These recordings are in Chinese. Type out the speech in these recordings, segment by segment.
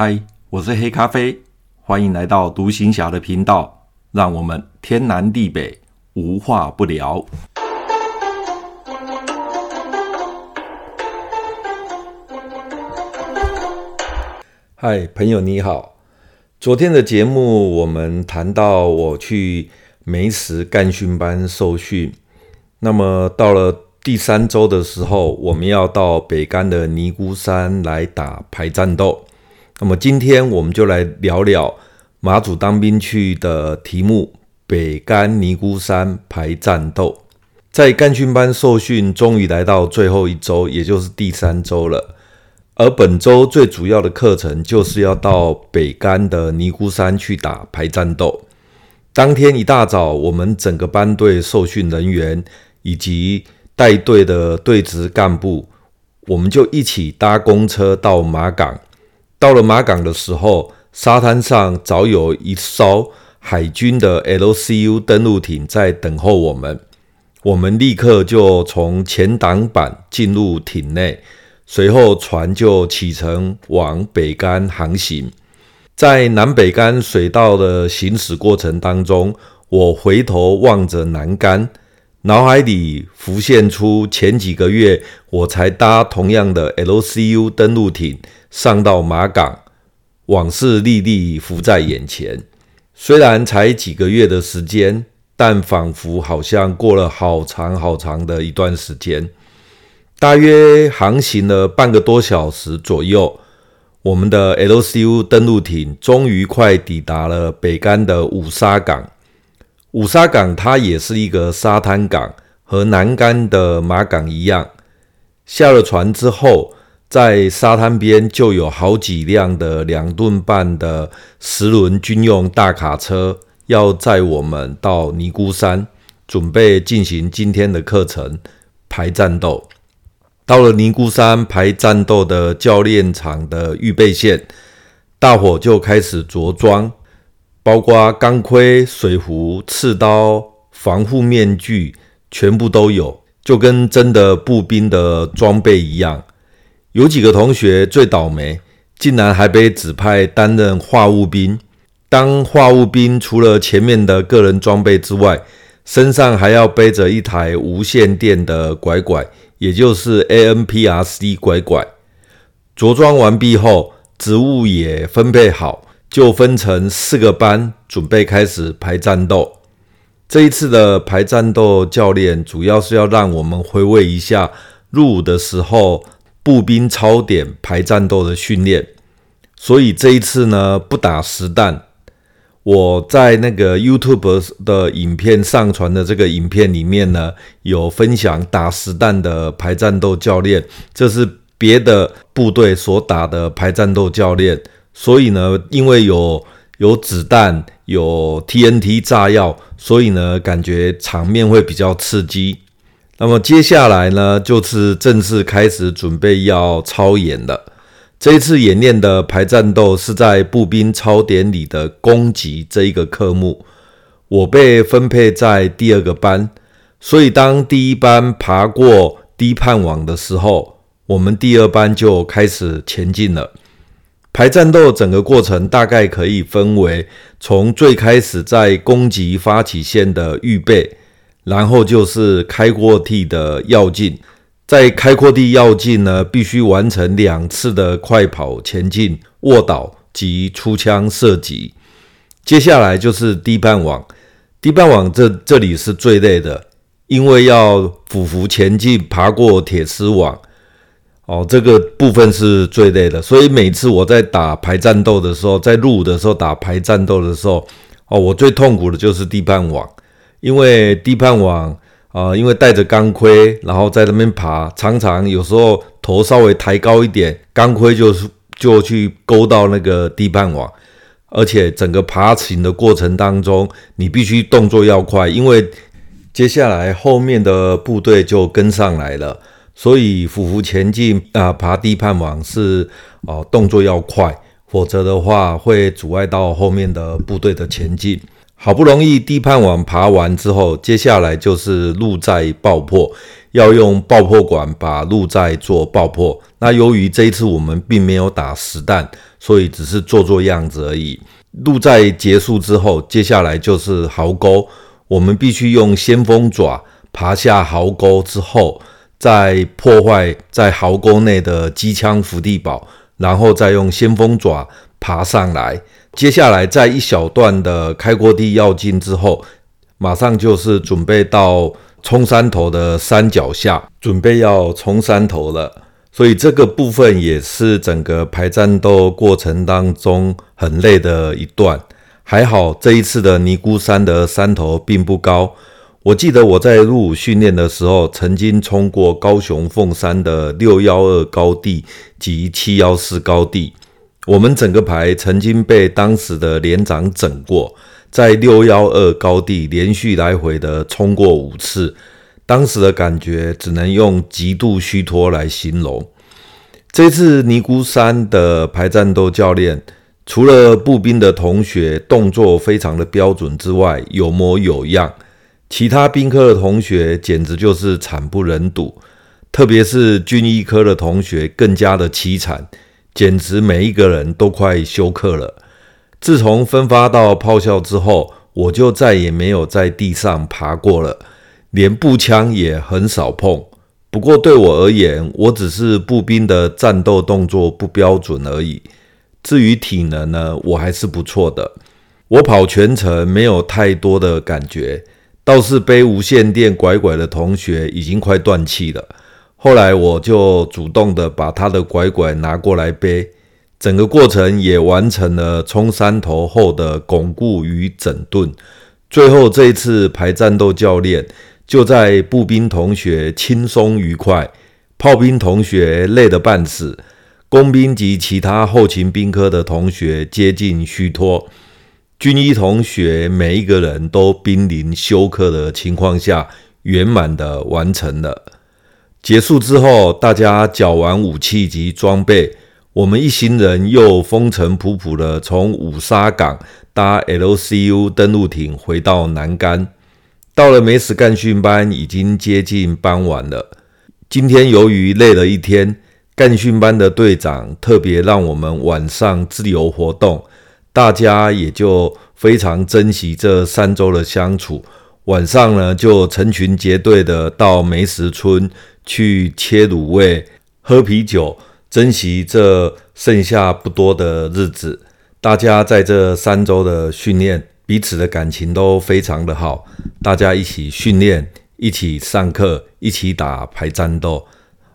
嗨，我是黑咖啡，欢迎来到独行侠的频道，让我们天南地北无话不聊。嗨，朋友你好，昨天的节目我们谈到我去梅石干训班受训，那么到了。第三周的时候，我们要到北干的尼姑山来打排战斗。那么今天我们就来聊聊马祖当兵去的题目——北竿尼姑山排战斗。在干训班受训，终于来到最后一周，也就是第三周了。而本周最主要的课程就是要到北竿的尼姑山去打排战斗。当天一大早，我们整个班队受训人员以及带队的队职干部，我们就一起搭公车到马港。到了马港的时候，沙滩上早有一艘海军的 LCU 登陆艇在等候我们。我们立刻就从前挡板进入艇内，随后船就启程往北竿航行。在南北竿水道的行驶过程当中，我回头望着南竿。脑海里浮现出前几个月我才搭同样的 LCU 登陆艇上到马港，往事历历浮在眼前。虽然才几个月的时间，但仿佛好像过了好长好长的一段时间。大约航行了半个多小时左右，我们的 LCU 登陆艇终于快抵达了北竿的五沙港。五沙港它也是一个沙滩港，和南竿的马港一样。下了船之后，在沙滩边就有好几辆的两吨半的十轮军用大卡车，要载我们到尼姑山，准备进行今天的课程排战斗。到了尼姑山排战斗的教练场的预备线，大伙就开始着装。包括钢盔、水壶、刺刀、防护面具，全部都有，就跟真的步兵的装备一样。有几个同学最倒霉，竟然还被指派担任话务兵。当话务兵，除了前面的个人装备之外，身上还要背着一台无线电的拐拐，也就是 ANPRC 拐拐。着装完毕后，职务也分配好。就分成四个班，准备开始排战斗。这一次的排战斗教练主要是要让我们回味一下入伍的时候步兵操点排战斗的训练。所以这一次呢，不打实弹。我在那个 YouTube 的影片上传的这个影片里面呢，有分享打实弹的排战斗教练，这是别的部队所打的排战斗教练。所以呢，因为有有子弹，有 TNT 炸药，所以呢，感觉场面会比较刺激。那么接下来呢，就是正式开始准备要操演了。这一次演练的排战斗是在步兵操典里的攻击这一个科目。我被分配在第二个班，所以当第一班爬过低盼网的时候，我们第二班就开始前进了。排战斗整个过程大概可以分为从最开始在攻击发起线的预备，然后就是开阔地的要进，在开阔地要进呢，必须完成两次的快跑前进、卧倒及出枪射击。接下来就是低盼网，低盼网这这里是最累的，因为要俯伏前进，爬过铁丝网。哦，这个部分是最累的，所以每次我在打排战斗的时候，在入伍的时候打排战斗的时候，哦，我最痛苦的就是低盼网，因为低盼网啊、因为带着钢盔，然后在那边爬，常常有时候头稍微抬高一点，钢盔就是就去勾到那个低盼网，而且整个爬行的过程当中，你必须动作要快，因为接下来后面的部队就跟上来了。所以俯伏前进啊，爬低盼网是哦，动作要快，否则的话会阻碍到后面的部队的前进。好不容易低盼网爬完之后，接下来就是路寨爆破，要用爆破管把路寨做爆破。那由于这一次我们并没有打实弹，所以只是做做样子而已。路寨结束之后，接下来就是壕沟，我们必须用先锋爪爬下壕沟之后，再破坏在壕沟内的机枪伏地堡，然后再用先锋爪爬上来。接下来在一小段的开阔地要进之后，马上就是准备到冲山头的山脚下，准备要冲山头了。所以这个部分也是整个排战斗过程当中很累的一段。还好这一次的尼姑山的山头并不高。我记得我在入伍训练的时候，曾经冲过高雄凤山的六幺二高地及七幺四高地。我们整个排曾经被当时的连长整过，在六幺二高地连续来回的冲过五次。当时的感觉只能用极度虚脱来形容。这次尼姑山的排战斗教练，除了步兵的同学动作非常的标准之外，有模有样，其他兵科的同学简直就是惨不忍睹。特别是军医科的同学更加的凄惨，简直每一个人都快休克了。自从分发到炮校之后，我就再也没有在地上爬过了。连步枪也很少碰，不过对我而言，我只是步兵的战斗动作不标准而已。至于体能呢，我还是不错的。我跑全程没有太多的感觉，倒是背无线电拐拐的同学已经快断气了。后来我就主动的把他的拐拐拿过来背，整个过程也完成了冲山头后的巩固与整顿。最后这一次排战斗教练。就在步兵同学轻松愉快，炮兵同学累得半死，工兵及其他后勤兵科的同学接近虚脱，军医同学每一个人都濒临休克的情况下，圆满的完成了。结束之后，大家缴完武器及装备，我们一行人又风尘仆仆的从五沙港搭 LCU 登陆艇回到南竿。到了美死干训班，已经接近傍晚了。今天由于累了一天，干训班的队长特别让我们晚上自由活动，大家也就非常珍惜这三周的相处。晚上呢，就成群结队的到梅石村去切卤味、喝啤酒，珍惜这剩下不多的日子。大家在这三周的训练。彼此的感情都非常的好，大家一起训练，一起上课，一起打排战斗，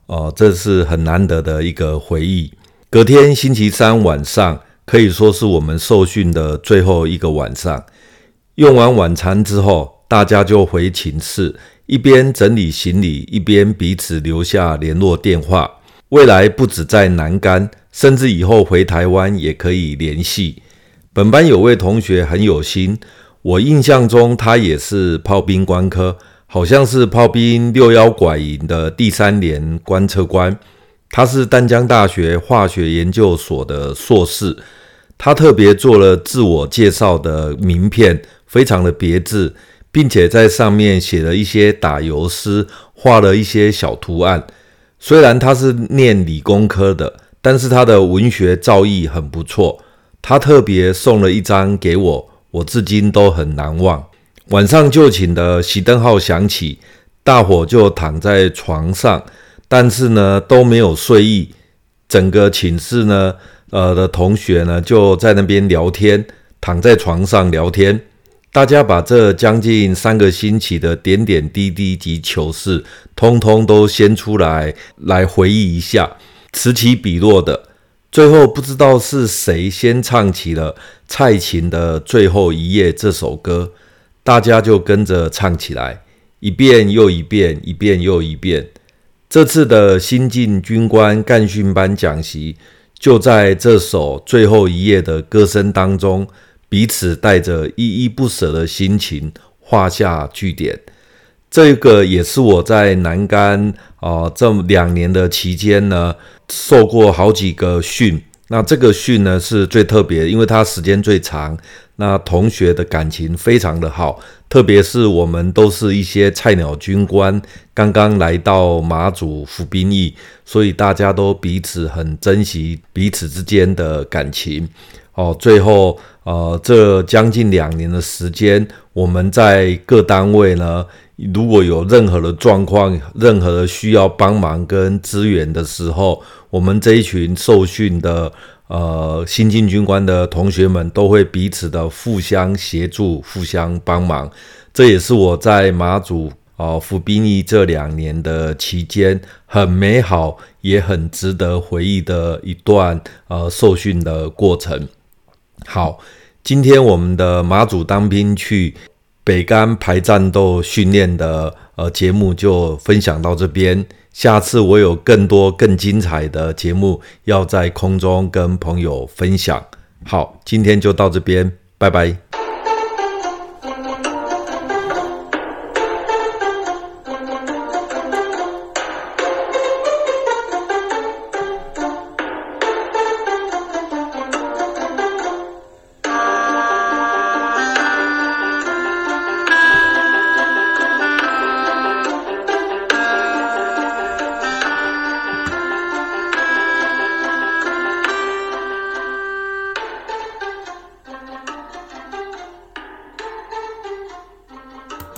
哦、这是很难得的一个回忆。隔天星期三晚上，可以说是我们受训的最后一个晚上。用完晚餐之后，大家就回寝室，一边整理行李，一边彼此留下联络电话。未来不止在南竿，甚至以后回台湾也可以联系。本班有位同学很有心，我印象中他也是炮兵官科，好像是炮兵六幺拐营的第三连观测官。他是丹江大学化学研究所的硕士，他特别做了自我介绍的名片，非常的别致，并且在上面写了一些打油诗，画了一些小图案。虽然他是念理工科的，但是他的文学造诣很不错。他特别送了一张给我，我至今都很难忘。晚上就寝的熄灯号响起，大伙就躺在床上，但是呢都没有睡意。整个寝室呢，呃的同学呢就在那边聊天，躺在床上聊天。大家把这将近三个星期的点点滴滴及糗事，通通都掀出来，来回忆一下，此起彼落的。最后不知道是谁先唱起了蔡琴的《最后一夜》这首歌，大家就跟着唱起来，一遍又一遍，一遍又一遍。这次的新进军官干训班讲习，就在这首《最后一夜》的歌声当中，彼此带着依依不舍的心情画下句点。这个也是我在南竿啊、呃、这两年的期间呢，受过好几个训。那这个训呢是最特别，因为它时间最长，那同学的感情非常的好，特别是我们都是一些菜鸟军官，刚刚来到马祖服兵役，所以大家都彼此很珍惜彼此之间的感情。哦，最后呃，这将近两年的时间，我们在各单位呢，如果有任何的状况、任何的需要帮忙跟支援的时候，我们这一群受训的。呃，新进军官的同学们都会彼此的互相协助、互相帮忙，这也是我在马祖啊服兵役这两年的期间很美好也很值得回忆的一段呃受训的过程。好，今天我们的马祖当兵去北竿排战斗训练的呃节目就分享到这边。下次我有更多更精彩的节目要在空中跟朋友分享。好，今天就到这边，拜拜。